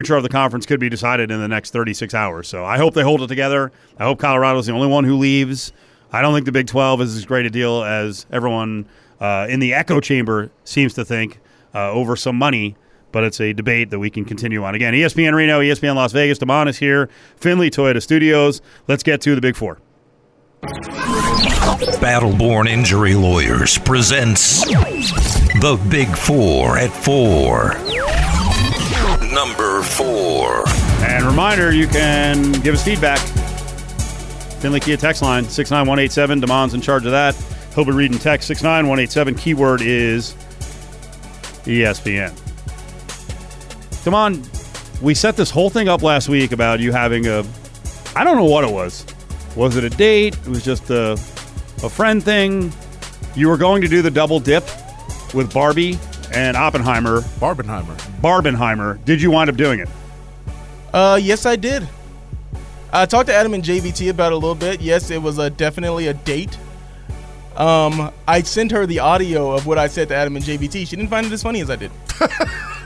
future of the conference could be decided in the next 36 hours. So I hope they hold it together. I hope Colorado's the only one who leaves. I don't think the Big 12 is as great a deal as everyone uh, in the echo chamber seems to think uh, over some money. But it's a debate that we can continue on. Again, ESPN Reno, ESPN Las Vegas. Damon is here. Finley Toyota Studios. Let's get to the Big Four. Battleborn Injury Lawyers presents The Big Four at Four. Number four. And reminder, you can give us feedback. Finley Kia text line 69187. Damon's in charge of that. He'll be reading text 69187. Keyword is ESPN. Damon, we set this whole thing up last week about you having a, I don't know what it was. Was it a date? It was just a, a friend thing. You were going to do the double dip with Barbie and Oppenheimer. Barbenheimer. Barbenheimer. Did you wind up doing it? Uh, yes, I did. I talked to Adam and JVT about it a little bit. Yes, it was a, definitely a date. Um, I sent her the audio of what I said to Adam and JVT. She didn't find it as funny as I did.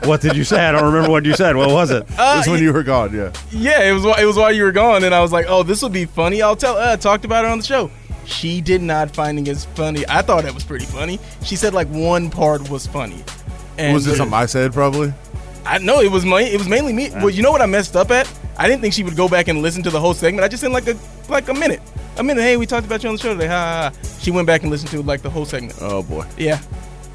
What did you say? I don't remember what you said. What was it? Uh, This is when you were gone, yeah. yeah, it was it was while you were gone, and I was like, oh, this will be funny. I'll tell. Uh, talked about it on the show. She did not finding it as funny. I thought it was pretty funny. She said like one part was funny. And was it something I said, probably? I know it was my, it was mainly me. Well, you know what I messed up at? I didn't think she would go back and listen to the whole segment. I just sent like a like a minute, a minute. Hey, we talked about you on the show today. Ha, ha, ha. She went back and listened to like the whole segment. Oh, boy. Yeah,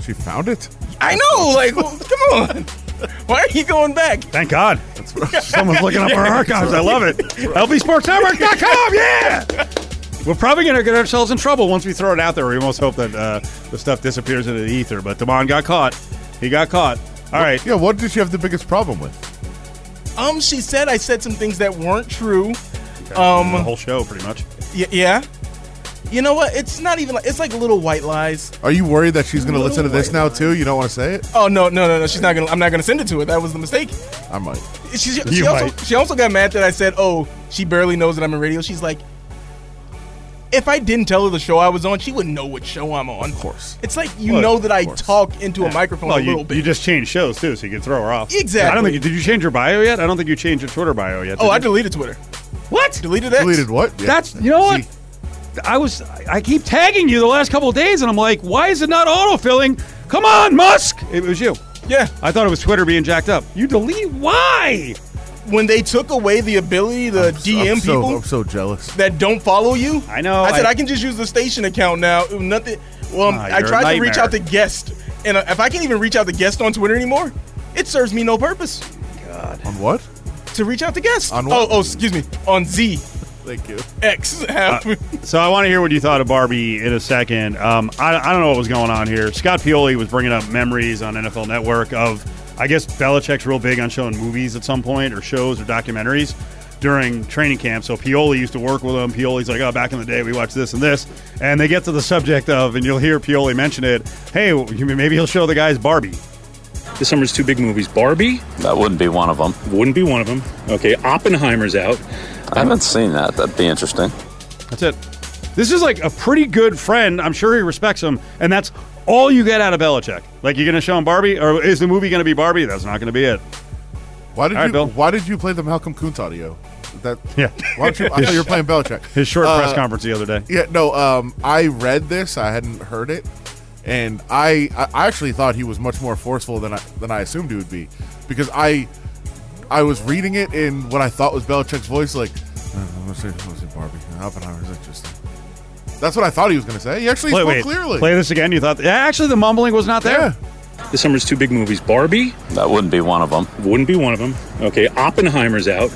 She found it? I know. Like, well, come on. Why are you going back? Thank God. Someone's looking up our archives. I love it. LBSportsNetwork.com. Yeah. We're probably going to get ourselves in trouble once we throw it out there. We almost hope that uh, the stuff disappears into the ether. But Damon got caught. He got caught. All right. Yeah, what did she have the biggest problem with? Um, she said I said some things that weren't true. the Um, whole show, pretty much. y- yeah. You know what? It's not even like it's like little white lies. Are you worried that she's going to listen to this now, too? You don't want to say it? Oh no, no, no, no. She's not gonna. I'm not gonna send it to her. That was the mistake. I might. She, she, You she also, she also got mad that I said, "Oh, she barely knows that I'm in radio." She's like, "If I didn't tell her the show I was on, she wouldn't know what show I'm on." Of course. It's like you Well, know that I course. talk into a microphone Well, a little you, bit. you just changed shows, too, so you can throw her off. Exactly. I don't think you, did you change your bio yet? I don't think you changed your Twitter bio yet. oh, did I deleted Twitter. What? Deleted X. Deleted what? Yeah. That's, you know what? See, I was I keep tagging you the last couple of days, and I'm like, why is it not autofilling? Come on, Musk! It was you. Yeah. I thought it was Twitter being jacked up. You delete? Why? When they took away the ability to DM I'm so, people I'm so jealous. that don't follow you, I know, I said I- I, can just use the station account now. Nothing. Well, Ah, I tried to reach out to guest, and uh, if I can't even reach out to guest on Twitter anymore, it serves me no purpose God. On what? to reach out to guests. On oh, what? oh, excuse me, on Z. Thank you. X. So I want to hear what you thought of Barbie in a second. Um, I, I don't know what was going on here. Scott Pioli was bringing up memories on NFL Network of, I guess Belichick's real big on showing movies at some point, or shows or documentaries during training camp. So Pioli used to work with him. Pioli's like, oh, back in the day we watched this and this, and they get to the subject of, and you'll hear Pioli mention it. Hey, maybe he'll show the guys Barbie. This summer's two big movies. Barbie That wouldn't be one of them. wouldn't be one of them. Okay, Oppenheimer's out. I haven't seen that. That'd be interesting. That's it. This is like a pretty good friend. I'm sure he respects him, and that's all you get out of Belichick. Like you're going to show him Barbie, or is the movie going to be Barbie? That's not going to be it. Why did All right, you Bill. Why did you play the Malcolm Kuntz audio? That Yeah. Why don't you? I thought you were playing Belichick. His short Uh, press conference the other day. Yeah, no. Um, I read this. I hadn't heard it, and I I actually thought he was much more forceful than I than I assumed he would be, because I I was reading it in what I thought was Belichick's voice, like uh, I'm gonna say, I'm gonna say Barbie Oppenheimer's interesting. That's what I thought he was gonna say. He actually Play, spoke wait, clearly. play this again. You thought? Yeah, actually, the mumbling was not there. yeah, This summer's two big movies. Barbie That wouldn't be one of them. wouldn't be one of them. Okay, Oppenheimer's out.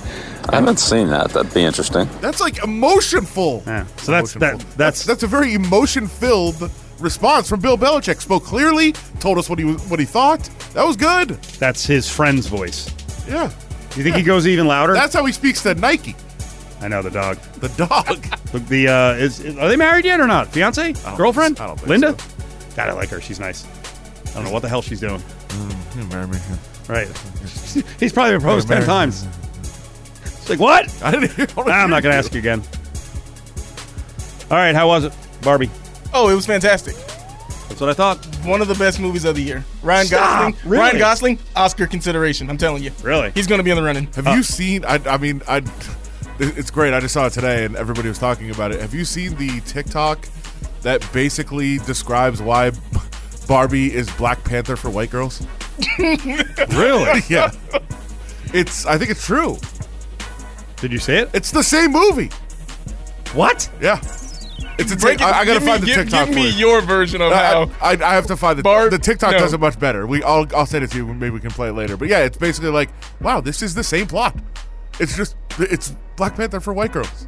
I haven't seen that. That'd be interesting. that's like emotionful. Yeah. So that's that. Emotionful. That's that's a very emotion filled response from Bill Belichick. Spoke clearly, told us what he was what he thought. That was good. that's his friend's voice. Yeah, You think he goes even louder? that's how he speaks to Nike, I know the dog. the dog. Look, the uh, is, is- are they married yet or not? Fiance, don't girlfriend. I don't think Linda. so. God, I like her. She's nice. I don't know what the hell she's doing. You marry me. Right. He's probably proposed ten times. She's like, what? I didn't hear. Nah, I'm not going to ask you again. All right, how was it, Barbie? oh, it was fantastic. That's what I thought. One of the best movies of the year. Ryan Stop, Gosling. really? Ryan Gosling, Oscar consideration. I'm telling you. Really? He's going to be in the running. Have you seen? I, I mean, I. It's great. I just saw it today, and everybody was talking about it. Have you seen the TikTok that basically describes why Barbie is Black Panther for white girls? Really? Yeah, it's. I think it's true. Did you see it? It's the same movie. What? Yeah, it's a. Break it- I, I gotta me- find the give- TikTok. Give me your version of how. I, I, I have to find the Barb- the TikTok no. does it much better. We I'll I'll send it to you. Maybe we can play it later. But yeah, it's basically like, wow, this is the same plot. It's just it's Black Panther for white girls.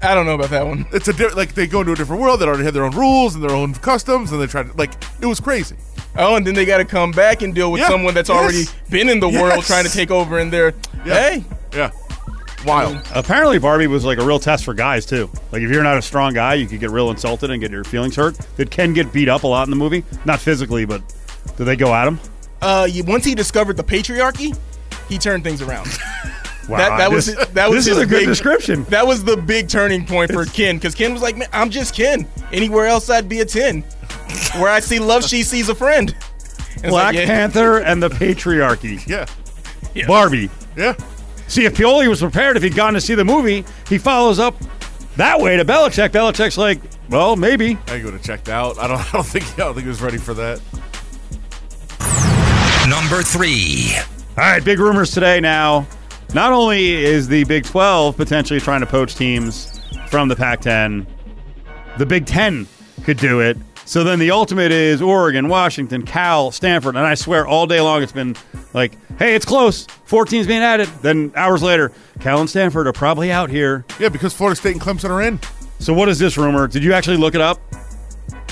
I don't know about that one. It's a di- like they go into a different world. They already have their own rules and their own customs, and they try to like it was crazy. Oh, and then they got to come back and deal with Yeah, someone that's yes, already been in the world trying to take over. And they're, Yeah. hey, Yeah, wild. Apparently, Barbie was like a real test for guys too. Like, if you're not a strong guy, you could get real insulted and get your feelings hurt. Did Ken get beat up a lot in the movie? Not physically, but did they go at him? uh, once he discovered the patriarchy, he turned things around. Wow, That- that was- that was this is his a good big- description. That was the big turning point for Ken because Ken was like, man, I'm just Ken. Anywhere else, I'd be a 10. Where I see love, she sees a friend. And Black like, yeah. Panther and the patriarchy. Yeah, Barbie. yeah. See, if Pioli was prepared, if he'd gone to see the movie, he follows up that way to Belichick. Belichick's like, well, maybe. I go to checked out. I don't. I don't think. I don't think he was ready for that. Number three. All right, big rumors today now. Not only is the Big 12 potentially trying to poach teams from the Pac 10, the Big 10 could do it. So then the ultimate is Oregon, Washington, Cal, Stanford. And I swear all day long it's been like, hey, it's close. Four teams being added. Then hours later, Cal and Stanford are probably out here. Yeah, because Florida State and Clemson are in. So what is this rumor? Did you actually look it up?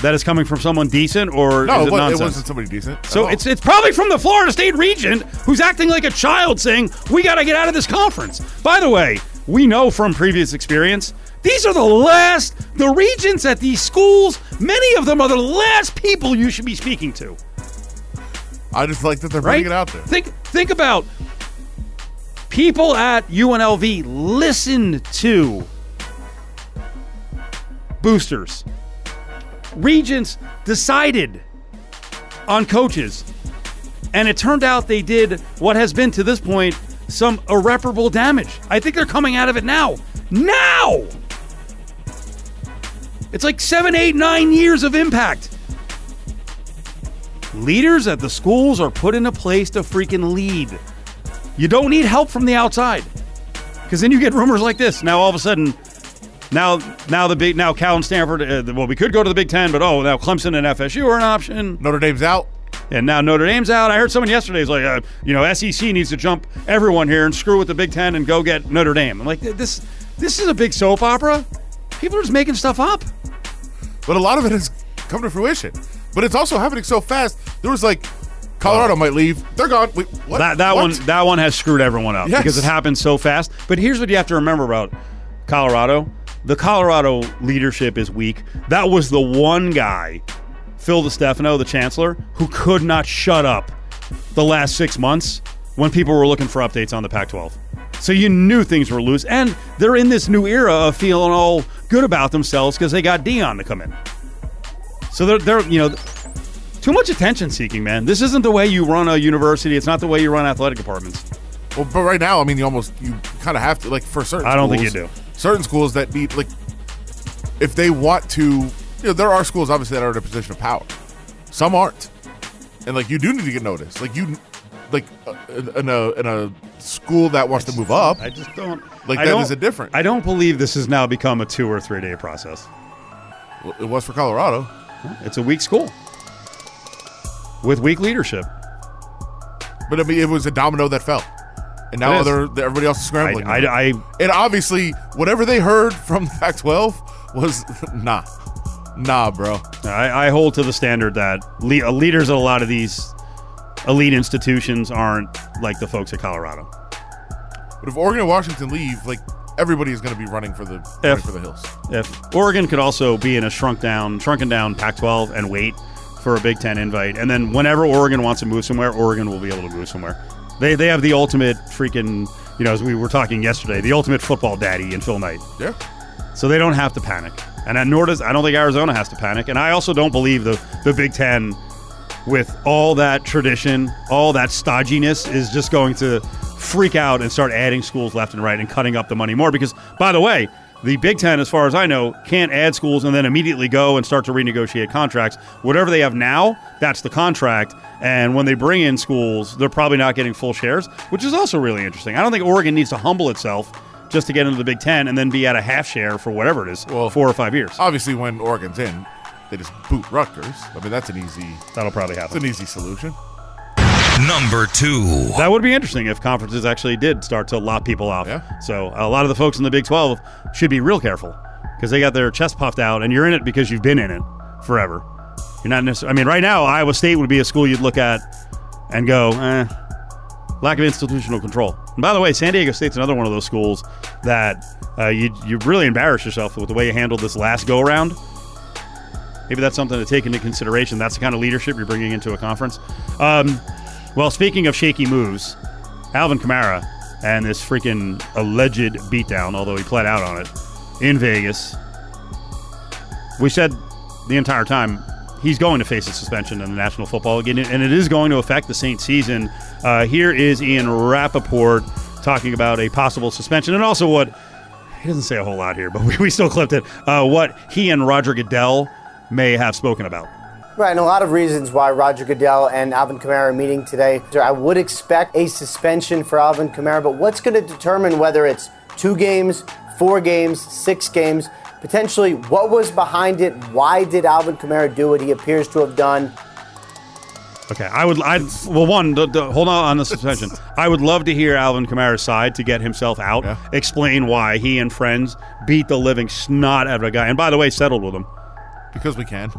That is coming from someone decent or No, is it it, wa- it nonsense? wasn't somebody decent. So it's it's probably from the Florida State regent who's acting like a child saying, "We got to get out of this conference." By the way, we know from previous experience, these are the last the regents at these schools, many of them are the last people you should be speaking to, I just like that they're right? putting it out there. Think think about people at UNLV listen to boosters. Regents decided on coaches. And it turned out they did what has been to this point some irreparable damage. I think they're coming out of it now. Now! It's like seven, eight, nine years of impact. Leaders at the schools are put in a place to freaking lead. You don't need help from the outside. Because then you get rumors like this. Now all of a sudden, now now the big now Cal and Stanford. Uh, well, we could go to the Big Ten, but oh, now Clemson and FSU are an option. Notre Dame's out. And now Notre Dame's out. I heard someone yesterday is like, uh, you know, SEC needs to jump everyone here and screw with the Big Ten and go get Notre Dame. I'm like, this this is a big soap opera. People are just making stuff up. but a lot of it has come to fruition. But it's also happening so fast. There was like Colorado might leave. They're gone. Wait, what? That that What? one that one has screwed everyone up Yes. because it happened so fast. But here's what you have to remember about Colorado: the Colorado leadership is weak. That was the one guy, Phil DiStefano, the chancellor, who could not shut up the last six months when people were looking for updates on the Pac-12. So you knew things were loose, and they're in this new era of feeling all good about themselves because they got Deion to come in. So they're, they're you know too much attention seeking, man. This isn't the way you run a university. It's not the way you run athletic departments. Well, but right now, I mean, you almost you kind of have to like for certain. I don't think you do. Certain schools that need like, if they want to, you know, there are schools obviously that are in a position of power. Some aren't, and like you do need to get noticed. Like you, like uh, in a in a school that wants to move up. I just don't Like, I that don't- is a different- I don't believe this has now become a two or three day process. It was for Colorado. It's a weak school with weak leadership. But I mean, it was a domino that fell, and now other everybody else is scrambling. I, I, and obviously, whatever they heard from the Pac-12 was nah, nah, bro. I, I hold to the standard that le- uh, leaders at a lot of these elite institutions aren't like the folks at Colorado. But if Oregon and Washington leave, like everybody is going to be running for the running for the hills. If Oregon could also be in a shrunk down, shrunken down Pac-12 and wait for a Big Ten invite, and then whenever Oregon wants to move somewhere, Oregon will be able to move somewhere. They they have the ultimate freaking, you know, as we were talking yesterday, the ultimate football daddy in Phil Knight. Yeah, So they don't have to panic. And at nor does I don't think Arizona has to panic. And I also don't believe the the Big Ten, with all that tradition, all that stodginess, is just going to freak out and start adding schools left and right and cutting up the money more. Because by the way, the Big Ten, as far as I know, can't add schools and then immediately go and start to renegotiate contracts. Whatever they have now, that's the contract. And when they bring in schools, they're probably not getting full shares, which is also really interesting. I don't think Oregon needs to humble itself just to get into the Big Ten and then be at a half share for whatever it is, Well- four or five years. Obviously, when Oregon's in, they just boot Rutgers. I mean, that's an easy, That'll probably happen. it's an easy solution. Number two. That would be interesting if conferences actually did start to lot people off. Yeah. So a lot of the folks in the Big 12 should be real careful because they got their chest puffed out, and you're in it because you've been in it forever. You're not necessarily. I mean, right now, Iowa State would be a school you'd look at and go, eh, lack of institutional control. And by the way, San Diego State's another one of those schools that uh, you you really embarrass yourself with the way you handled this last go around. Maybe that's something to take into consideration. That's the kind of leadership you're bringing into a conference. Um, well, speaking of shaky moves, Alvin Kamara and this freaking alleged beatdown, although he pled out on it, in Vegas. We said the entire time he's going to face a suspension in the National Football League, and it is going to affect the Saints season. Uh, here is Ian Rapoport talking about a possible suspension and also what he doesn't say a whole lot here, but we, we still clipped it. Uh, what he and Roger Goodell may have spoken about. Right, and a lot of reasons why Roger Goodell and Alvin Kamara are meeting today. I would expect a suspension for Alvin Kamara, but what's going to determine whether it's two games, four games, six games, potentially what was behind it? Why did Alvin Kamara do what he appears to have done? Okay, I would. I well, one, the, the, hold on on the suspension. I would love to hear Alvin Kamara's side to get himself out, Yeah. explain why he and friends beat the living snot out of a guy, and by the way, settled with him. Because we can.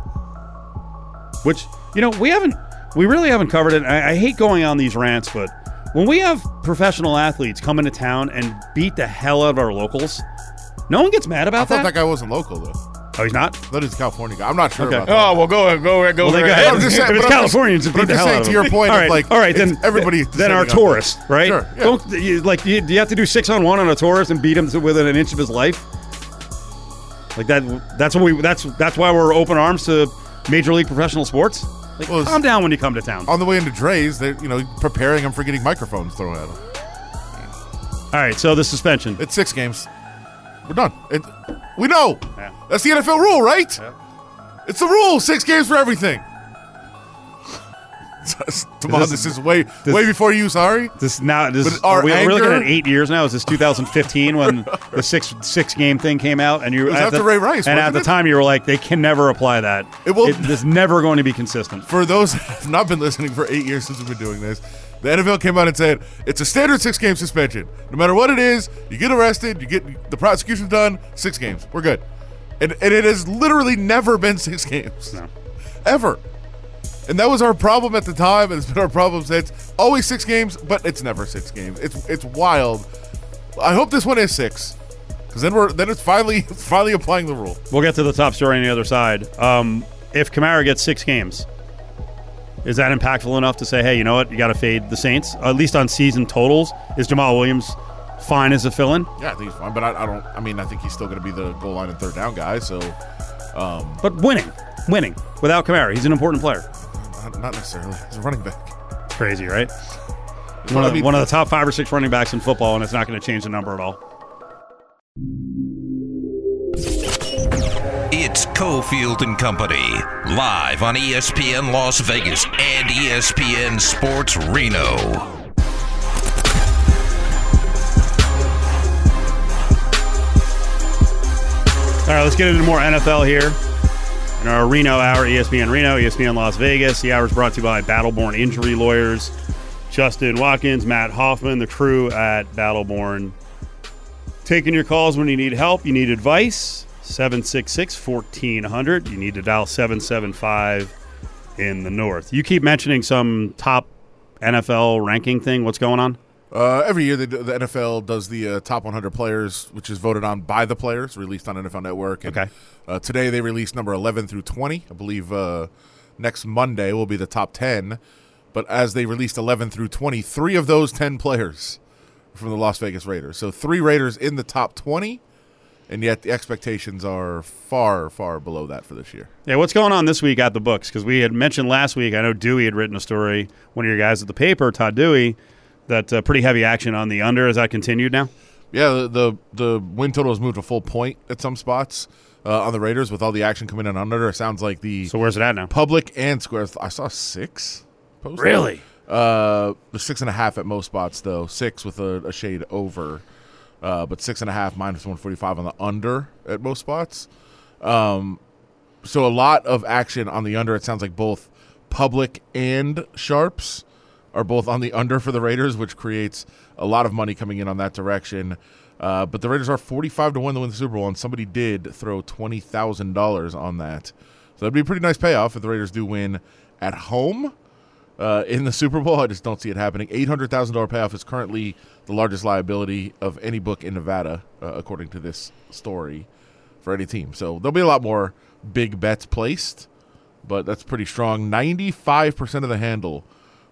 Which you know we haven't, we really haven't covered it. I, I hate going on these rants, but when we have professional athletes come into town and beat the hell out of our locals, no one gets mad I about thought that. that guy wasn't local, though. oh, he's not. That is a California guy. I'm not sure Okay. about that. Oh well, go go go. Well, they go ahead. ahead. I'm just saying- if it's but I'm just- Californians, it beat I'm the just hell saying out to of your point all of, right, like, all right, then it's everybody then our descending on tourist, right? Sure, yeah. Don't you, like do you, do you have to do six on one on a tourist and beat him to within an inch of his life? Like that. That's what we. That's that's why we're open arms to major league professional sports. Like, Well, it's- calm down when you come to town. On the way into Dre's, they're you know preparing him for getting microphones thrown at him. All right, so the suspension. It's six games. We're done. It, we know. Yeah. That's the NFL rule, right? Yeah. It's the rule. Six games for everything. Come This this is- is way this- way before you. Sorry. This now. This are we, we're looking at eight years now. Is this 2015 when the six six game thing came out? And you was at after the- Ray Rice, and at the it? time you were like, they can never apply that. It will- It's never going to be consistent. For those that have not been listening for eight years since we've been doing this, the NFL came out and said it's a standard six game suspension. No matter what it is, you get arrested, you get the prosecution done, six games. We're good. And, and it has literally never been six games. No. Ever. And that was our problem at the time, and it's been our problem since. Always six games, but it's never six games. It's it's wild. I hope this one is six, because then we're then it's finally finally applying the rule. We'll get to the top story on the other side. Um, if Kamara gets six games, is that impactful enough to say, hey, you know what, you got to fade the Saints? at least on season totals, is Jamaal Williams fine as a fill-in? Yeah, I think he's fine, but I, I don't. I mean, I think he's still going to be the goal line and third down guy. So, um, But winning, winning without Kamara, he's an important player. not, not necessarily. He's a running back. It's crazy, right? Well, One I of, mean- one of the top five or six running backs in football, and it's not going to change the number at all. Cofield and Company, live on ESPN Las Vegas and ESPN Sports Reno. All right, let's get into more NFL here. In our Reno hour, ESPN Reno, ESPN Las Vegas. The hour is brought to you by Battleborn Injury Lawyers, Justin Watkins, Matt Hoffman, the crew at Battleborn. Taking your calls when you need help, you need advice. 766 1400. You need to dial 775 in the north. You keep mentioning some top NFL ranking thing. What's going on? Uh, every year, do, the NFL does the uh, top 100 players, which is voted on by the players, released on NFL Network. And, Okay. Uh, today, they released number 11 through 20. I believe uh, next Monday will be the top 10. But as they released 11 through 20, three of those 10 players from the Las Vegas Raiders. So three Raiders in the top 20 and yet the expectations are far, far below that for this year. Yeah, what's going on this week at the books? Because we had mentioned last week, I know Dewey had written a story, one of your guys at the paper, Todd Dewey, that uh, pretty heavy action on the under. Has that continued now? Yeah, the the, the win total has moved a full point at some spots uh, on the Raiders with all the action coming in on under. It sounds like the So where's it at now? public and square. I saw six. Posted. Really? Uh, the six and a half at most spots though. Six with a, a shade over, uh, but six and a half minus one forty five on the under at most spots. Um, so a lot of action on the under. It sounds like both public and sharps are both on the under for the Raiders, which creates a lot of money coming in on that direction. Uh, but the Raiders are forty-five to one to win the Super Bowl, and somebody did throw twenty thousand dollars on that. So that'd be a pretty nice payoff if the Raiders do win at home uh, in the Super Bowl. I just don't see it happening. Eight hundred thousand dollar payoff is currently the largest liability of any book in Nevada, uh, according to this story, for any team. So there'll be a lot more big bets placed, but that's pretty strong. Ninety-five percent of the handle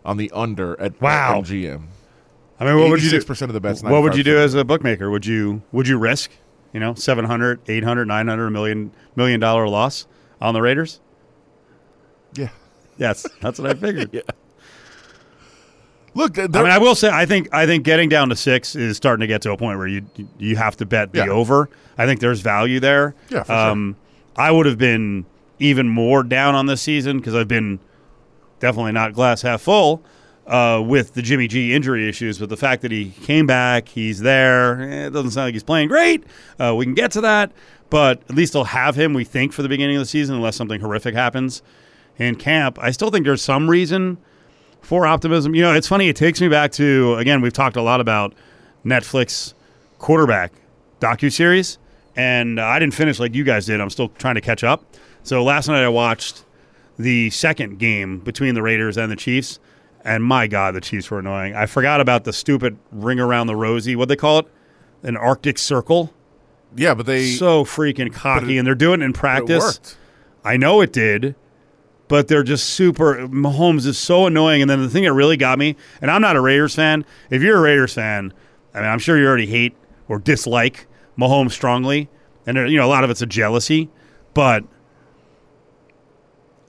on the under at Wow. MGM. I mean, what would you do? 86% of the bets, What would you do as a bookmaker? Would you would you risk, you know, 700, 800, 900 million million dollar loss on the Raiders? Yeah. Yes, that's what I figured. Yeah. Look, I mean, I will say, I think I think getting down to six is starting to get to a point where you you have to bet the Yeah. over. I think there's value there. Yeah, for um, I would have been even more down on this season because I've been definitely not glass half full uh, with the Jimmy G injury issues. But the fact that he came back, he's there. eh, it doesn't sound like he's playing great. Uh, we can get to that, but at least they'll have him. We think for the beginning of the season, unless something horrific happens in camp. I still think there's some reason for optimism. You know, it's funny. It takes me back to again. We've talked a lot about Netflix quarterback docu series, and uh, I didn't finish like you guys did. I'm still trying to catch up. So last night I watched the second game between the Raiders and the Chiefs, and my God, the Chiefs were annoying. I forgot about the stupid ring around the rosy. What they call it? An Arctic Circle. yeah, but they So freaking cocky, and they're doing it in but it practice. I know it did, but they're just super. Mahomes is so annoying. And then the thing that really got me, and I'm not a Raiders fan. If you're a Raiders fan, I mean, I'm sure you already hate or dislike Mahomes strongly, and there- you know a lot of it's a jealousy, but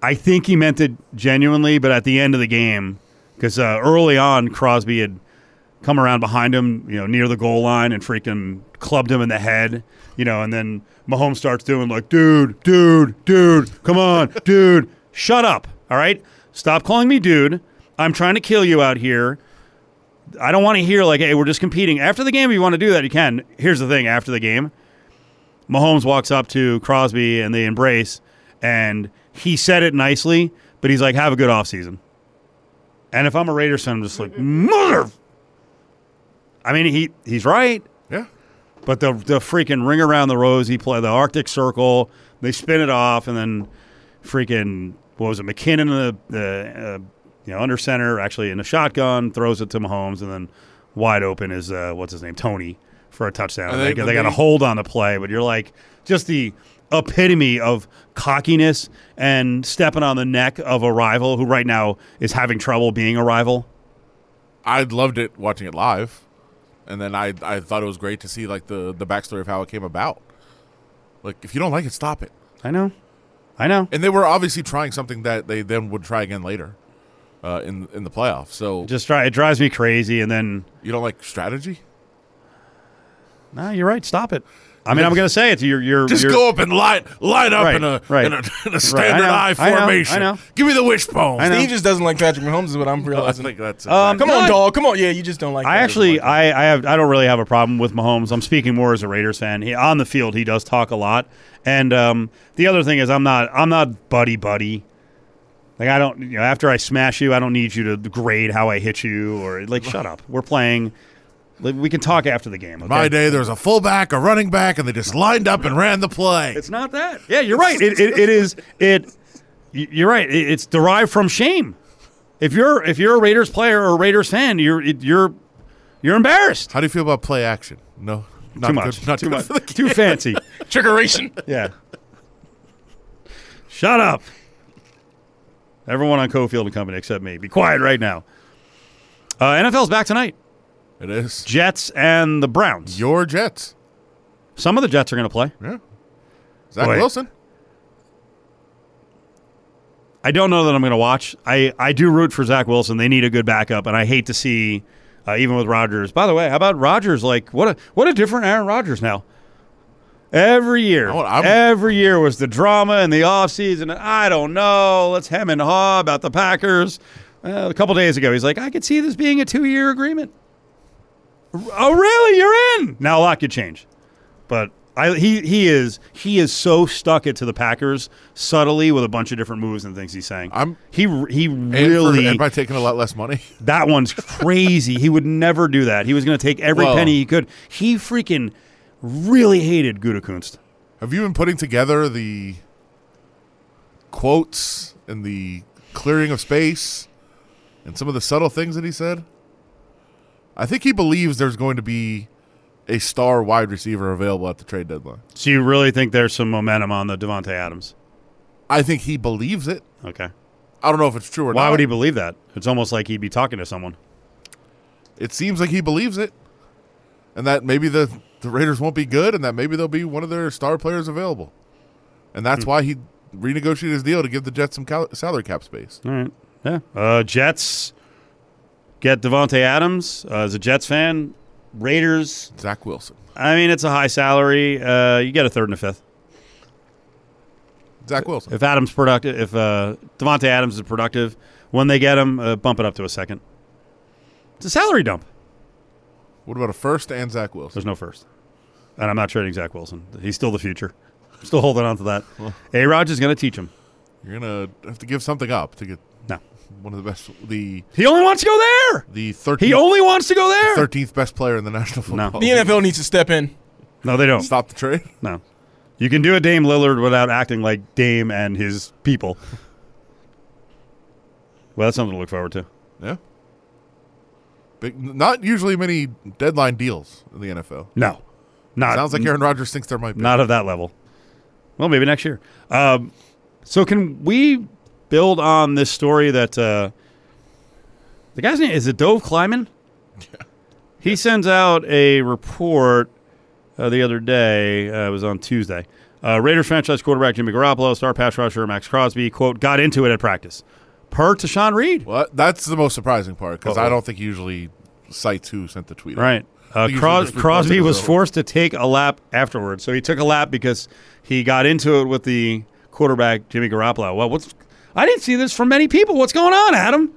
I think he meant it genuinely. But at the end of the game, because uh, early on Crosby had come around behind him, you know, near the goal line and freaking clubbed him in the head, you know, and then Mahomes starts doing like, dude, dude, dude, come on, dude, shut up, all right? Stop calling me dude. I'm trying to kill you out here. I don't want to hear like, hey, we're just competing. After the game, if you want to do that, you can. Here's the thing: after the game, Mahomes walks up to Crosby and they embrace, and he said it nicely, but he's like, "Have a good offseason. And if I'm a Raiders fan, I'm just like, mother. I mean, he he's right. Yeah. But the the freaking ring around the rosy play, the Arctic Circle, they spin it off, and then freaking what was it? McKinnon, the the uh, you know under center, actually in a shotgun, throws it to Mahomes, and then wide open is uh, what's his name, Tony, for a touchdown. They, they- they got a hold on the play, but you're like just the epitome of cockiness and stepping on the neck of a rival who right now is having trouble being a rival. I loved it watching it live, and then I I thought it was great to see like the the backstory of how it came about. Like, if you don't like it, stop it. I know, I know. And they were obviously trying something that they then would try again later, uh, in in the playoffs. So Just try. It drives me crazy, and then you don't like strategy? no, you're right. Stop it. I mean, I'm going to say it. You're you're Just you're, go up and light line up Right, in a right. in a, in a standard know, eye I know, I formation. know. Give me the wishbone. I know. Steve just doesn't like Patrick Mahomes, is what I'm I realizing. think that's Um, Come No, on, I- dog. Come on. Yeah, you just don't like. I actually, I, I have, I don't really have a problem with Mahomes. I'm speaking more as a Raiders fan. He, on the field, he does talk a lot, and um, the other thing is, I'm not, I'm not buddy buddy. Like I don't, you know, after I smash you, I don't need you to grade how I hit you or like, shut up. We're playing. Like, we can talk after the game. Okay? My day, there was a fullback, a running back, and they just lined up and ran the play. It's not that. Yeah, you're right. It, it, it is. It. You're right. It, it's derived from shame. If you're if you're a Raiders player or a Raiders fan, you're you're you're embarrassed. How do you feel about play action? No, not Too good- much. not too much. for the Too fancy. trickeration. Yeah. Shut up. Everyone on Cofield and Company except me. Be quiet right now. Uh, NFL's back tonight. It is Jets and the Browns. your Jets. Some of the Jets are going to play. Yeah. Zach Boy. Wilson. I don't know that I'm going to watch. I, I do root for Zach Wilson. They need a good backup, and I hate to see uh, even with Rodgers. By the way, how about Rodgers? Like what a what a different Aaron Rodgers now. Every year, Oh, every year was the drama in the offseason. I don't know. Let's hem and haw about the Packers. Uh, a couple days ago, he's like, I could see this being a two year agreement. Oh, really? You're in. Now a lot could change, but I, he he is he is so stuck it to the Packers subtly with a bunch of different moves and things he's saying. I'm- he he And, for- really and by taking a lot less money. that one's crazy. he would never do that. He was going to take every Well- penny he could. He freaking really hated Gutekunst. Have you been putting together the quotes and the clearing of space and some of the subtle things that he said? I think he believes there's going to be a star wide receiver available at the trade deadline. So you really think there's some momentum on the Davante Adams? I think he believes it. Okay. I don't know if it's true or not. Why would he believe that? It's almost like he'd be talking to someone. It seems like he believes it, and that maybe the the Raiders won't be good, and that maybe they'll be one of their star players available, and that's Hmm. why he renegotiated his deal to give the Jets some cal- salary cap space. All right. Yeah. Uh, Jets get Davante Adams uh, as a Jets fan. Raiders. Zach Wilson, I mean, it's a high salary. Uh, you get a third and a fifth. Zach Wilson. If Adams productive, if uh, Devonte Adams is productive, when they get him, uh, bump it up to a second. It's a salary dump. What about a first and Zach Wilson? There's no first. And I'm not trading Zach Wilson. He's still the future. Still holding on to that. A Rod is going to teach him. You're gonna have to give something up to get. One of the best, the He only wants to go there. the 13th, He only wants to go there. thirteenth best player in the National No. Football. The League. NFL needs to step in. No, they don't. Stop the trade. No. You can do a Dame Lillard without acting like Dame and his people. Well, that's something to look forward to. Yeah. Big, not usually many deadline deals in the NFL. No. Not Sounds like Aaron Rodgers thinks there might be. not of that level. Well, maybe next year. Um, so can we build on this story that uh, the guy's name is it Dov Kleiman? He sends out a report uh, the other day. Uh, it was on Tuesday. Uh, Raiders franchise quarterback Jimmy Garoppolo, star pass rusher Maxx Crosby, quote, got into it at practice. Per Tashan Reed. Well, that's the most surprising part because I don't think he usually cites who sent the tweet. Right. Uh, Cros- Crosby was forced to take a lap afterwards. So he took a lap because he got into it with the quarterback, Jimmy Garoppolo. Well, what's I didn't see this from many people. What's going on, Adam?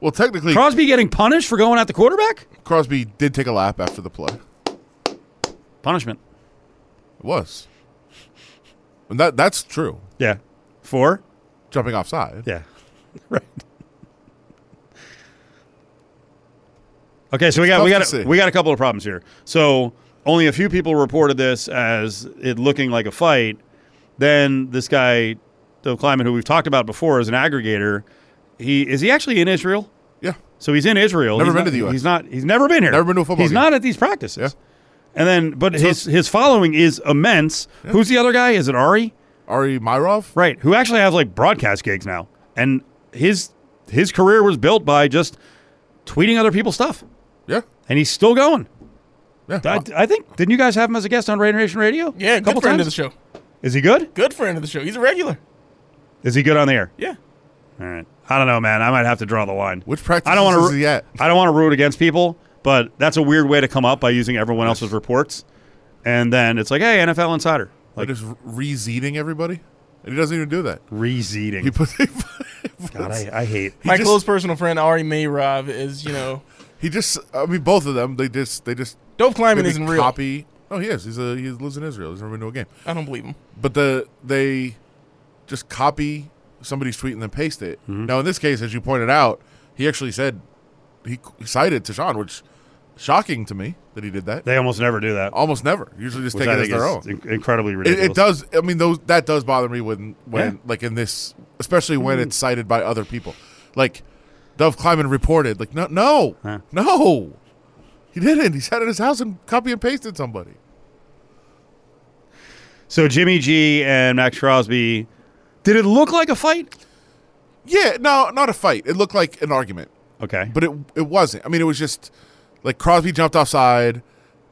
Well, technically, Crosby getting punished for going at the quarterback? Crosby did take a lap after the play. Punishment. It was. And that that's true. Yeah. For? Jumping offside. Yeah. right. Okay, so we got we got a, we got a couple of problems here. So only a few people reported this as it looking like a fight. Then this guy, Dov Kleiman, who we've talked about before as an aggregator, he is he actually in Israel? Yeah. So he's in Israel. Never He's been not- to the US. He's not. He's never been here. Never been to a football He's game. not at these practices. Yeah. And then, but his his following is immense. Who's the other guy? Is it Ari? Ari Meirov? Right. Who actually has like broadcast gigs now, and his his career was built by just tweeting other people's stuff, Yeah. and he's still going. Yeah. I, I think didn't you guys have him as a guest on Raider Nation Radio? Yeah, a good couple friend times. of the show. Is he good? Good friend of the show. He's a regular. Is he good on the air? Yeah. All right. I don't know, man. I might have to draw the line. Which practice I don't want is to. he at? I don't want to root against people, but that's a weird way to come up by using everyone else's reports, and then it's like, hey, NFL Insider, Like like just re-seeding everybody? And he doesn't even do that. reseeding. He put he, God, I, I hate. My just- close personal friend Ari Meirov is, you know, he just I mean both of them, they just they just Dov Kleiman maybe isn't real. copy Oh, he is. He's a he lives in Israel. He's never been to a game. I don't believe him. But the they just copy somebody's tweet and then paste it. Mm-hmm. Now in this case, as you pointed out, he actually said he cited Tashan, which shocking to me that he did that. They almost never do that. Almost never. Usually just which take I it as their own. in- incredibly It, ridiculous. it does. I mean, those that does bother me when when Yeah. Like in this, especially when it's cited by other people. Like Dov Kleiman reported, like no, no, Huh. no, he didn't. He sat at his house and copy and pasted somebody. So Jimmy G and Maxx Crosby, did it look like a fight? Yeah, no, not a fight. It looked like an argument, Okay. but it it wasn't. I mean, it was just like Crosby jumped offside,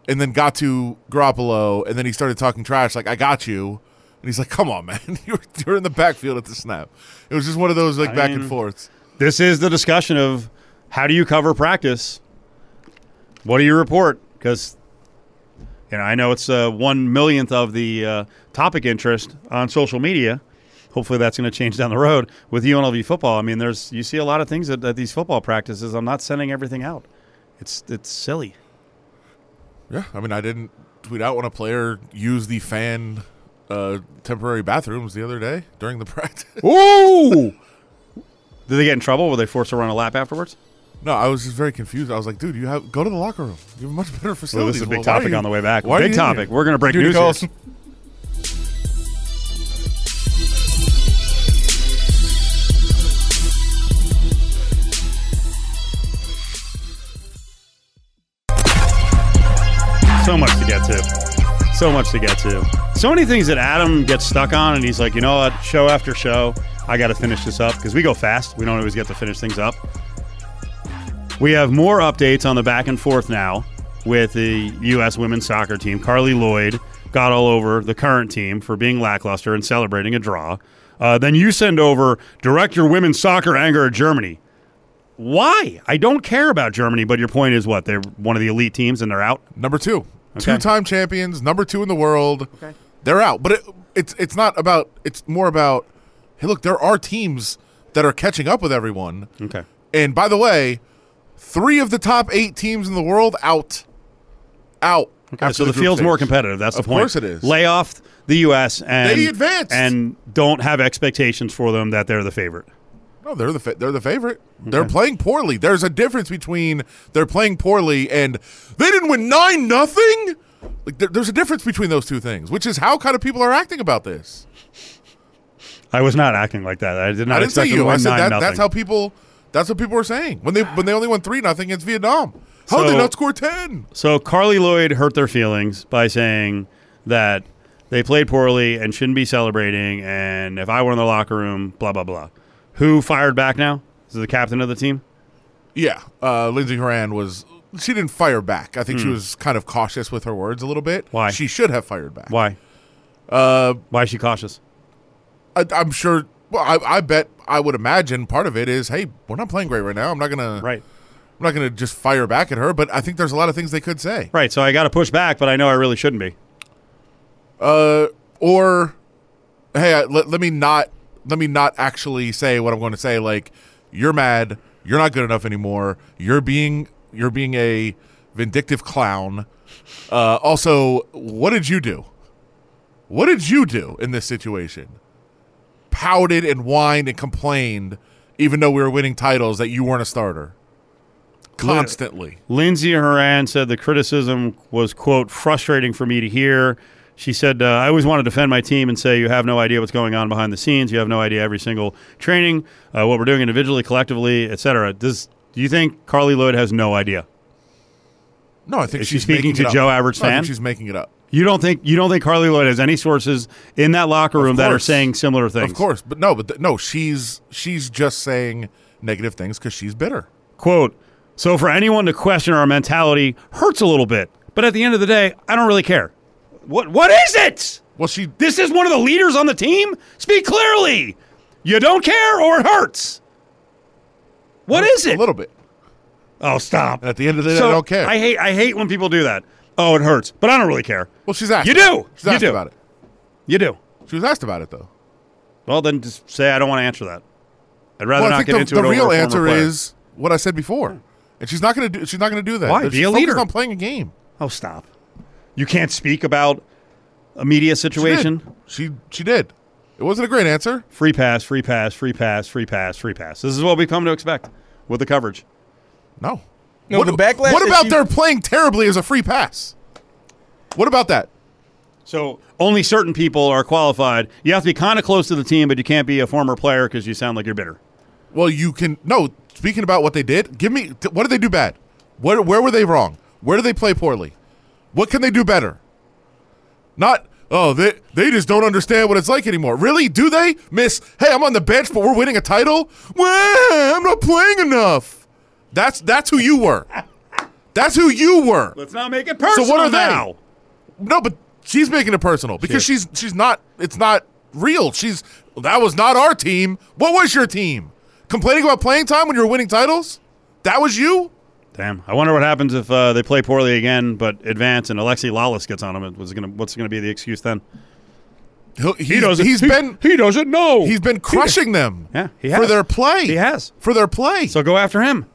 and then got to Garoppolo, and then he started talking trash like, "I got you," and he's like, "Come on, man, you're you're in the backfield at the snap." It was just one of those like I back mean- and forths. This is the discussion of how do you cover practice? What do you report? Because you know, I know it's uh, one millionth of the uh, topic interest on social media. Hopefully, that's going to change down the road with UNLV football. I mean, there's you see a lot of things at, at these football practices. I'm not sending everything out. It's it's silly. Yeah, I mean, I didn't tweet out when a player used the fan uh, temporary bathrooms the other day during the practice. Ooh! Did they get in trouble? Were they forced to run a lap afterwards? No, I was just very confused. I was like, dude, you have go to the locker room. You have a much better So facilities. this is a big Well, topic you- on the way back. Big topic. We're going to break Duty news. To. So much to get to. So many things that Adam gets stuck on, and he's like, you know what? Show after show, I got to finish this up because we go fast. We don't always get to finish things up. We have more updates on the back and forth now with the U.S. women's soccer team. Carli Lloyd got all over the current team for being lackluster and celebrating a draw. Uh, then you send over director women's soccer anger at Germany. Why? I don't care about Germany, but your point is what? They're one of the elite teams and they're out? Number two, Okay. two-time champions, number two in the world. Okay. They're out, but it, it's it's not about. It's more about. Hey, look, there are teams that are catching up with everyone. Okay. And by the way, three of the top eight teams in the world out, out. after so the, group field's more competitive. That's the Of point. Of course it is. Lay off the U.S. and They advanced. and don't have expectations for them that they're the favorite. No, they're the fa- they're the favorite. They're playing poorly. There's a difference between they're playing poorly and they didn't win nine nothing. Like there, there's a difference between those two things, which is how kind of people are acting about this. I was not acting like that. I did not I didn't say expect them to you. I said that. nothing. That's how people. That's what people were saying when they when they only won three nothing against Vietnam. How did they not score ten? So Carli Lloyd hurt their feelings by saying that they played poorly and shouldn't be celebrating. And if I were in the locker room, blah blah blah. Who fired back now? Is it the captain of the team? Yeah, uh, Lindsey Horan was. She didn't fire back. I think she was kind of cautious with her words a little bit. Hmm. Why? She should have fired back. Why? Uh, Why is she cautious? I, I'm sure. Well, I, I bet. I would imagine part of it is, hey, we're not playing great right now. I'm not gonna. Right. I'm not gonna just fire back at her. But I think there's a lot of things they could say. Right. So I got to push back, but I know I really shouldn't be. Uh, or hey, let, let me not let me not actually say what I'm going to say. Like, you're mad. You're not good enough anymore. You're being you're being a vindictive clown. Uh, also, what did you do? What did you do in this situation? Pouted and whined and complained, even though we were winning titles, that you weren't a starter. Constantly. Lindsey Horan said the criticism was, quote, frustrating for me to hear. She said, uh, I always want to defend my team and say, you have no idea what's going on behind the scenes. You have no idea every single training, uh, what we're doing individually, collectively, et cetera. Does, do you think Carli Lloyd has no idea? No, I think Is she she's speaking to. Joe average No, I think fan? she's making it up. You don't think you don't think Carli Lloyd has any sources in that locker room that are saying similar things? Of course, but no, but th- no, she's she's just saying negative things because she's bitter. Quote, so for anyone to question our mentality hurts a little bit, but at the end of the day, I don't really care. What what is it? Well, she This is one of the leaders on the team? Speak clearly. You don't care or it hurts. What is it? a little bit. Oh, stop. At the end of the day, So, I don't care. I hate I hate when people do that. Oh, it hurts, but I don't really care. well, she's asked. You do. She's You do. about it. You do. She was asked about it though. Well, then just say I don't want to answer that. I'd rather Well, not get the, into the it. over real answer is what I said before, and she's not going to do. She's not going to do that. Why? She's Be a leader. on playing a game. Oh, stop. You can't speak about a media She did. situation. She she did. It wasn't a great answer. Free pass, free pass, free pass, free pass, free pass. This is what we come to expect with the coverage. No. No, what, the backlash What about she- their playing terribly as a free pass? What about that? So only certain people are qualified. You have to be kind of close to the team, but you can't be a former player because you sound like you're bitter. Well, you can no. Speaking about what they did, give me what did they do bad? Where where were they wrong? Where did they play poorly? What can they do better? Not oh they they just don't understand what it's like anymore. Really? Do they miss? Hey, I'm on the bench, but we're winning a title. Well, I'm not playing enough. That's that's who you were. That's who you were. Let's not make it personal So what are they? No, but she's making it personal because she's she's not. It's not real. She's that was not our team. What was your team? Complaining about playing time when you were winning titles? That was you. Damn. I wonder what happens if uh, they play poorly again, but advance and Alexi Lalas gets on them. What's gonna What's gonna be the excuse then? He'll, he's, He doesn't. He's he, been He doesn't know. he's been crushing them. Yeah, he for their play. He has. for their play. So go after him.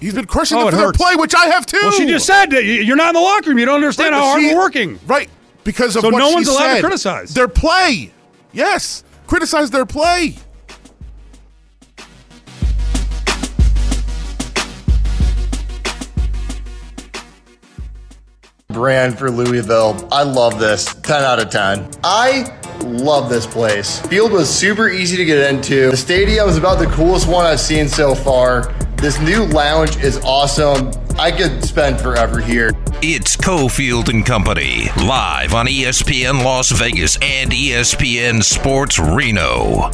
he's been crushing Oh, them for their play, which I have too. Well, she just said that you- you're not in the locker room. You don't understand Right, how hard she- we're working. Right, because of So no one's allowed to criticize. their play. Yes, criticize their play. Brand for Louisville. I love this. 10 out of 10. I love this place. Field was super easy to get into. The stadium is about the coolest one I've seen so far. This new lounge is awesome. I could spend forever here. It's Cofield and Company, live on ESPN Las Vegas and ESPN Sports Reno.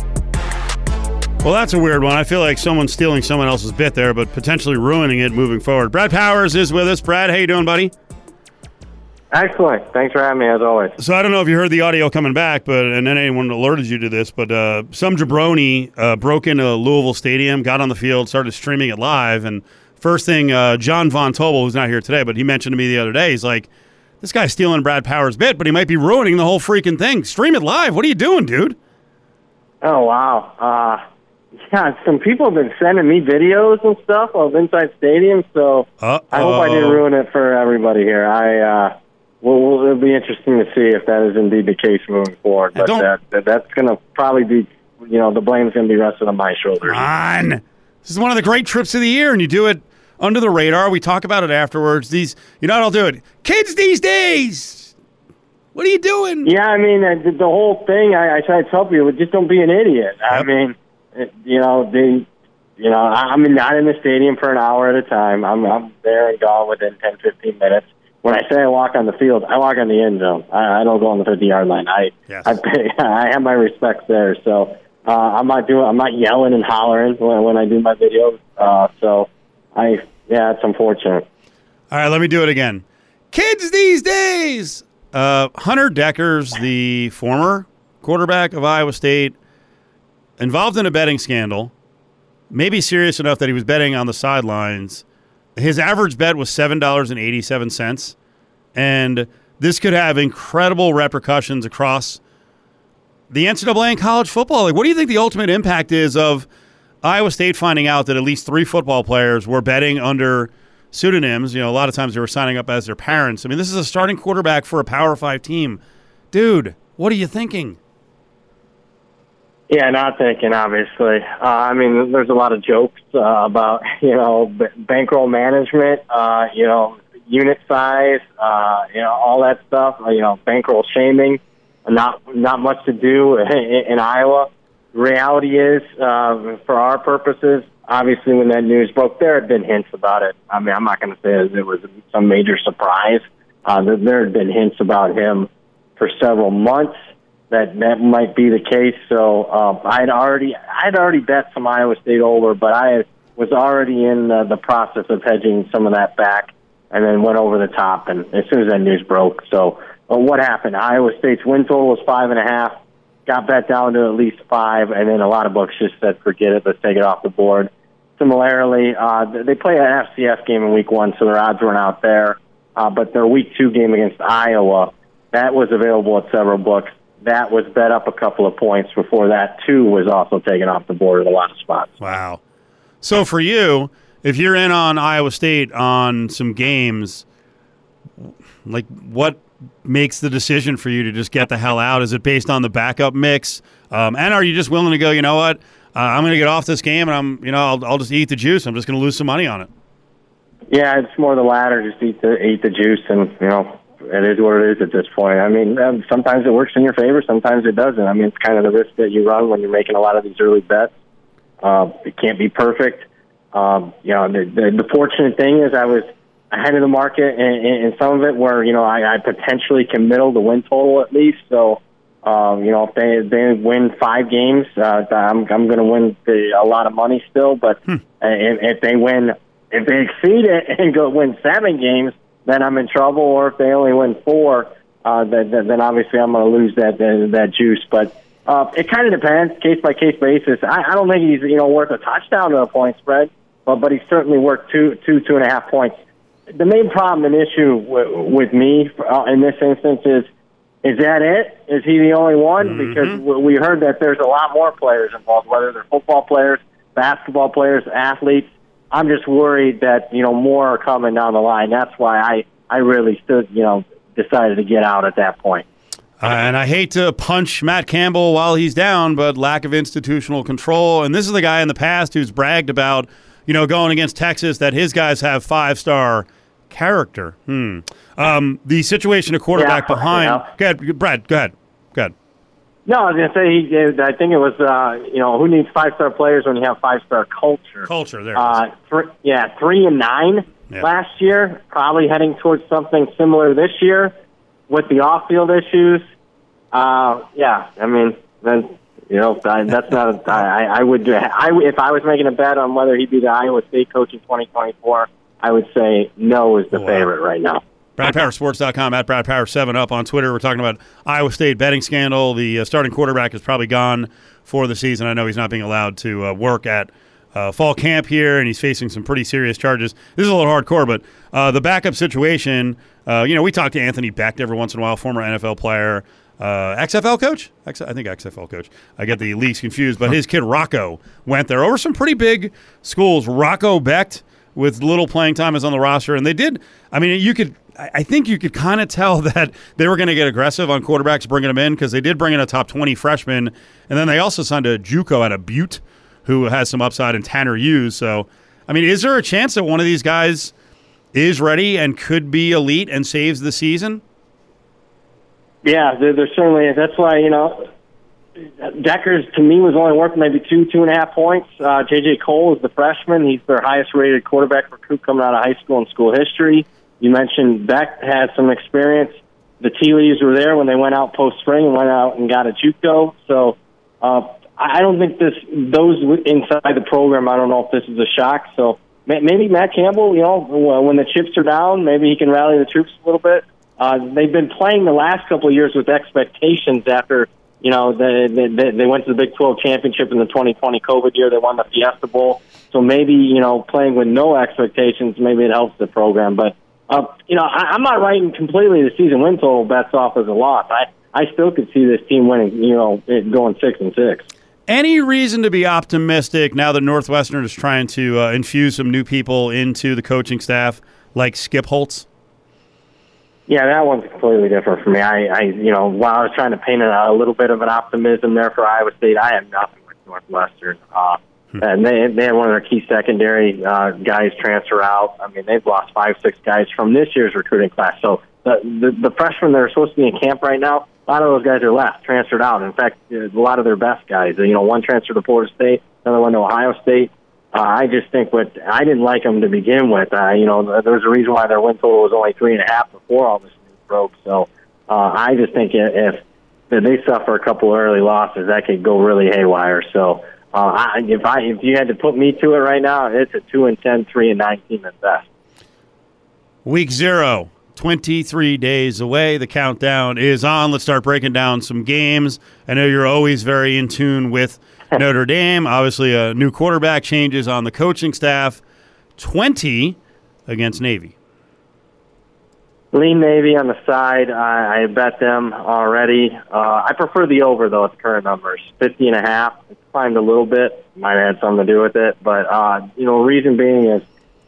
Well, that's a weird one. I feel like someone's stealing someone else's bit there, but potentially ruining it moving forward. Brad Powers is with us. Brad, how you doing, buddy? Excellent. Thanks for having me, as always. So I don't know if you heard the audio coming back, but and then anyone alerted you to this, but uh, some jabroni uh, broke into Louisville Stadium, got on the field, started streaming it live, and first thing, uh, John Von Tobel, who's not here today, but he mentioned to me the other day, he's like, "This guy's stealing Brad Powers' bit, but he might be ruining the whole freaking thing. Stream it live. What are you doing, dude?" Oh wow. Uh, yeah, some people have been sending me videos and stuff of inside stadium, so Uh-oh. I hope I didn't ruin it for everybody here. I uh, well, well, it'll be interesting to see if that is indeed the case moving forward. But that, that that's going to probably be, you know, the blame's going to be rested on my shoulders. on. This is one of the great trips of the year, and you do it under the radar. We talk about it afterwards. These, you know, what I'll do it. Kids these days, what are you doing? Yeah, I mean uh, the, the whole thing. I, I try to tell people, just don't be an idiot. I mean, it, you know, they, you know, I- I'm not in the stadium for an hour at a time. I'm I'm there and gone within ten, fifteen minutes. When I say I walk on the field, I walk on the end zone. I, I don't go on the 50 yard line. I Yes. I pay, I have my respects there. So uh, I'm not doing. I'm not yelling and hollering when, when I do my videos. Uh, so I yeah, it's unfortunate. All right, let me do it again. Kids these days. Uh, Hunter Dekkers, the former quarterback of Iowa State, involved in a betting scandal, maybe serious enough that he was betting on the sidelines. His average bet was $7.87. And this could have incredible repercussions across the NCAA and college football. Like, what do you think the ultimate impact is of Iowa State finding out that at least three football players were betting under pseudonyms? You know, a lot of times they were signing up as their parents. I mean, this is a starting quarterback for a Power Five team. Dude, what are you thinking? Yeah, not thinking, obviously. Uh, I mean, there's a lot of jokes uh, about, you know, b- bankroll management, uh, you know, unit size, uh, you know, all that stuff, uh, you know, bankroll shaming. Not, not much to do in, in Iowa. Reality is, uh, for our purposes, obviously when that news broke, there had been hints about it. I mean, I'm not going to say it was some major surprise. Uh, there, there had been hints about him for several months that that might be the case. So um, I'd already I'd already bet some Iowa State over, but I was already in the, the process of hedging some of that back, and then went over the top. And as soon as that news broke, so uh, what happened? Iowa State's win total was five and a half. Got bet down to at least five, and then a lot of books just said, "Forget it, let's take it off the board." Similarly, uh, they play an FCS game in week one, so their odds weren't out there. Uh, but their week two game against Iowa, that was available at several books. That was bet up a couple of points before that too was also taken off the board at a lot of spots. Wow. So for you, if you're in on Iowa State on some games, like what makes the decision for you to just get the hell out? Is it based on the backup mix? Um, and are you just willing to go, you know what? Uh, I'm going to get off this game and I'm, you know, I'll, I'll just eat the juice. I'm just going to lose some money on it. Yeah, it's more the latter. Just eat the eat the juice, and you know it is what it is at this point. I mean, um, sometimes it works in your favor, sometimes it doesn't. I mean, it's kind of the risk that you run when you're making a lot of these early bets. Uh, it can't be perfect. Um, you know, the, the, the fortunate thing is I was ahead of the market, and, and some of it where you know I, I potentially can middle the win total at least. So, um, you know, if they they win five games, uh, I'm I'm going to win the, a lot of money still. But Hmm. if, if they win if they exceed it and go win seven games, then I'm in trouble. Or if they only win four, uh, then, then obviously I'm going to lose that that, that juice. But uh, it kind of depends, case by case basis. I, I don't think he's you know worth a touchdown to a point spread, but but he's certainly worth two two two and a half points. The main problem and issue w- with me uh, in this instance is. Is that it? Is he the only one? Because w- we heard that there's a lot more players involved, whether they're football players, basketball players, athletes. I'm just worried that you know more are coming down the line. That's why I I really stood you know decided to get out at that point. Uh, and I hate to punch Matt Campbell while he's down, but lack of institutional control. And this is the guy in the past who's bragged about, you know, going against Texas that his guys have five star character. Hmm. Um, the situation a quarterback Yeah, behind. yeah. Go ahead, Brad. Go ahead. Go ahead. No, I was going to say he. I think it was uh, you know who needs five star players when you have five star culture. Culture. There. Uh, three, yeah, three and nine Yeah. last year. Probably heading towards something similar this year with the off field issues. Uh, yeah, I mean, then you know I, that's not. A, I, I would. I if I was making a bet on whether he'd be the Iowa State coach in 2024, I would say no is the Wow. favorite right now. BradPowerSports.com at BradPower7 up on Twitter. We're talking about Iowa State betting scandal. The uh, starting quarterback is probably gone for the season. I know he's not being allowed to uh, work at uh, fall camp here, and he's facing some pretty serious charges. This is a little hardcore, but uh, the backup situation, uh, you know, we talk to Anthony Becht every once in a while, former NFL player. Uh, XFL coach? X- I think XFL coach. I get the leagues confused, but his kid Rocco went there over some pretty big schools. Rocco Becht with little playing time is on the roster, and they did. I mean, you could. I think you could kind of tell that they were going to get aggressive on quarterbacks bringing them in because they did bring in a top twenty freshman, and then they also signed a JUCO out of Butte who has some upside in Tanner Hughes. So, I mean, is there a chance that one of these guys is ready and could be elite and saves the season? Yeah, there, there certainly is. That's why you know Dekkers to me was only worth maybe two two and a half points. Uh, JJ Kohl is the freshman; he's their highest rated quarterback recruit coming out of high school in school history. You mentioned Becht has some experience. The tea leaves were there when they went out post spring and went out and got a JUCO. So uh, I don't think this those inside the program. I don't know if this is a shock. So maybe Matt Campbell, you know, when the chips are down, maybe he can rally the troops a little bit. Uh, they've been playing the last couple of years with expectations after you know they, they they went to the Big 12 championship in the 2020 COVID year. They won the Fiesta Bowl, so maybe you know playing with no expectations, maybe it helps the program. But uh, you know I, I'm not writing completely the season win total bets off as a loss. I I still could see this team winning, you know, it going six and six. Any reason to be optimistic now that Northwestern is trying to uh, infuse some new people into the coaching staff, like Skip Holtz? Yeah, that one's completely different for me. I, I, you know, while I was trying to paint a, a little bit of an optimism there for Iowa State, I have nothing with Northwestern. Uh, and they they had one of their key secondary uh, guys transfer out. I mean, they've lost five, six guys from this year's recruiting class. So the the, the freshmen that are supposed to be in camp right now, a lot of those guys are left, transferred out. In fact, a lot of their best guys. You know, one transferred to Florida State, another one to Ohio State. Uh, I just think what I didn't like them to begin with. Uh, you know, there was a reason why their win total was only three and a half before all this news broke. So uh, I just think if if they suffer a couple early losses, that could go really haywire. So uh, I, if I if you had to put me to it right now, it's a two and ten, three and nine team at best. Week zero, 23 days away. The countdown is on. Let's start breaking down some games. I know you're always very in tune with Notre Dame. Obviously, a new quarterback changes on the coaching staff. 20 against Navy. Lean Navy on the side. I, I bet them already. Uh, I prefer the over though at the current numbers, fifty and a half. It's climbed a little bit. Might have had something to do with it, but uh, you know, reason being is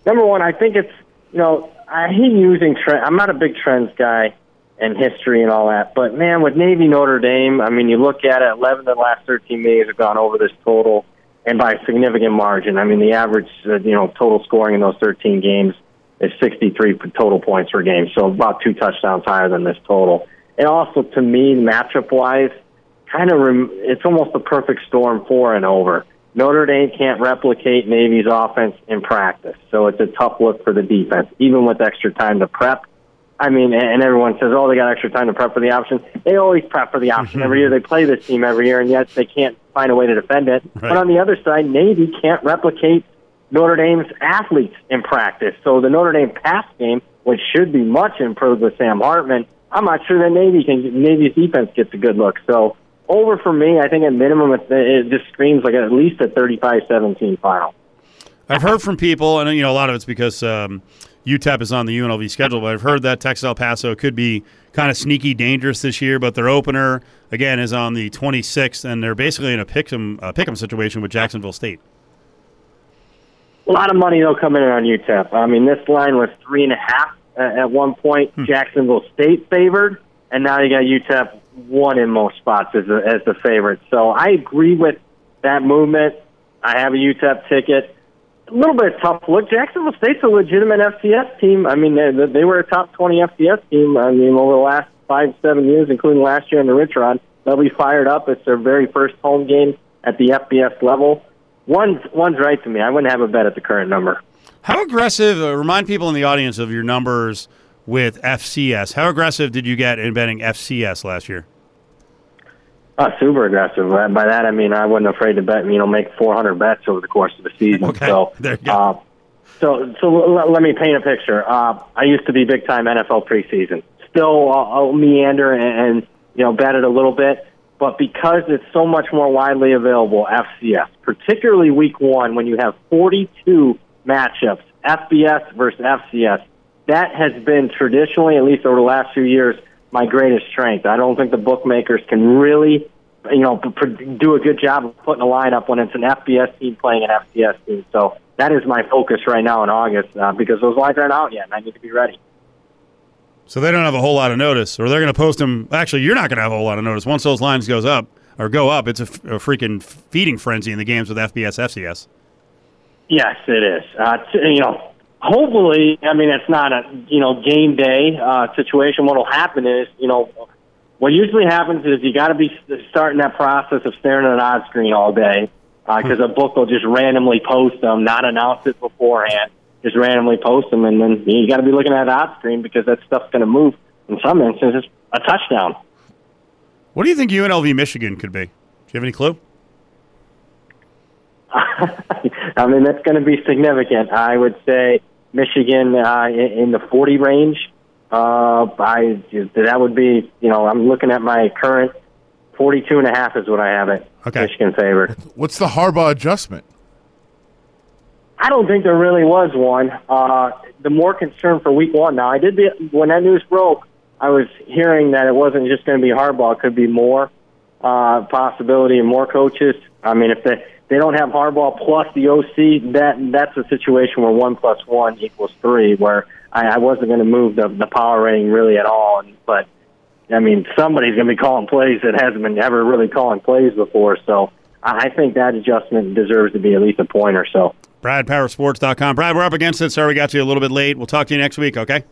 number one. I think it's you know I hate using trend. I'm not a big trends guy and history and all that, but man, with Navy Notre Dame, I mean, you look at it. Eleven of the last thirteen meetings have gone over this total, and by a significant margin. I mean, the average uh, you know total scoring in those thirteen games is 63 total points per game, so about two touchdowns higher than this total. And also, to me, matchup wise, kind of rem- it's almost a perfect storm for and over. Notre Dame can't replicate Navy's offense in practice, so it's a tough look for the defense, even with extra time to prep. I mean, and and everyone says, "Oh, they got extra time to prep for the option." They always prep for the option every year. They play this team every year, and yet they can't find a way to defend it. But on the other side, Navy can't replicate Notre Dame's athletes in practice. So the Notre Dame pass game, which should be much improved with Sam Hartman, I'm not sure that Navy can Navy's defense gets a good look. So over for me, I think at minimum it, it just screams like at least a 35-17 final. I've heard from people, and you know a lot of it's because um, UTEP is on the UNLV schedule, but I've heard that Texas El Paso could be kind of sneaky dangerous this year. But their opener again is on the 26th, and they're basically in a pick'em uh, pick'em situation with Jacksonville State. A lot of money though coming in on UTEP. I mean, this line was three and a half at one point. Hmm. Jacksonville State favored, and now you got UTEP one in most spots as, a, as the favorite. So I agree with that movement. I have a UTEP ticket. A little bit of tough look. Jacksonville State's a legitimate FCS team. I mean, they, they were a top 20 FCS team. I mean, over the last five, seven years, including last year in the Rich Rod. They'll be fired up. It's their very first home game at the FBS level. One's, one's right to me. I wouldn't have a bet at the current number. How aggressive? Uh, remind people in the audience of your numbers with FCS. How aggressive did you get in betting FCS last year? Uh, super aggressive. By by that I mean I wasn't afraid to bet. You know, make 400 bets over the course of the season. Okay, So, there you go. uh, so so l- let me paint a picture. Uh, I used to be big time NFL preseason. Still, uh, I'll meander and, and you know bet it a little bit, but because it's so much more widely available, FCS, particularly Week One, when you have 42 matchups, FBS versus FCS, that has been traditionally, at least over the last few years, my greatest strength. I don't think the bookmakers can really, you know, do a good job of putting a lineup when it's an FBS team playing an FCS team. So that is my focus right now in August uh, because those lines aren't out yet, and I need to be ready. So they don't have a whole lot of notice, or they're going to post them. Actually, you're not going to have a whole lot of notice once those lines goes up or go up. It's a, f- a freaking feeding frenzy in the games with FBS, FCS. Yes, it is. Uh, t- you know, hopefully, I mean, it's not a you know game day uh, situation. What'll happen is, you know, what usually happens is you got to be starting that process of staring at an odds screen all day because a book will just randomly post them, not announce it beforehand, just randomly post them, and then you got to be looking at the odds screen because that stuff's going to move. In some instances, a touchdown. What do you think UNLV Michigan could be? Do you have any clue? I mean, that's going to be significant. I would say Michigan uh, in, in the 40 range. Uh, I that would be, you know, I'm looking at my current 42 and a half is what I have it. Okay. Michigan favored. What's the Harbaugh adjustment? I don't think there really was one. Uh, the more concern for week one. Now, I did the, when that news broke, I was hearing that it wasn't just going to be Harbaugh; it could be more uh, possibility and more coaches. I mean, if they they don't have Harbaugh plus the OC, that that's a situation where one plus one equals three. Where I, I wasn't going to move the the power rating really at all, and, but I mean, somebody's going to be calling plays that hasn't been ever really calling plays before. So I think that adjustment deserves to be at least a point or so. BradPowerSports.com. Brad, we're up against it. Sorry we got you a little bit late. We'll talk to you next week, okay?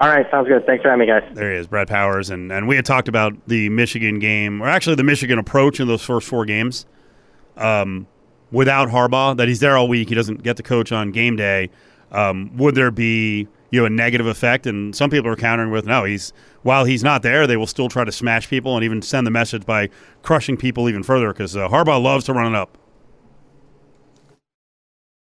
All right, sounds good. Thanks for having me, guys. There he is, Brad Powers. And, and we had talked about the Michigan game, or actually the Michigan approach in those first four games um, without Harbaugh, that he's there all week. He doesn't get to coach on game day. Um, would there be you know a negative effect? And some people are countering with no. He's while he's not there, they will still try to smash people and even send the message by crushing people even further because uh, Harbaugh loves to run it up.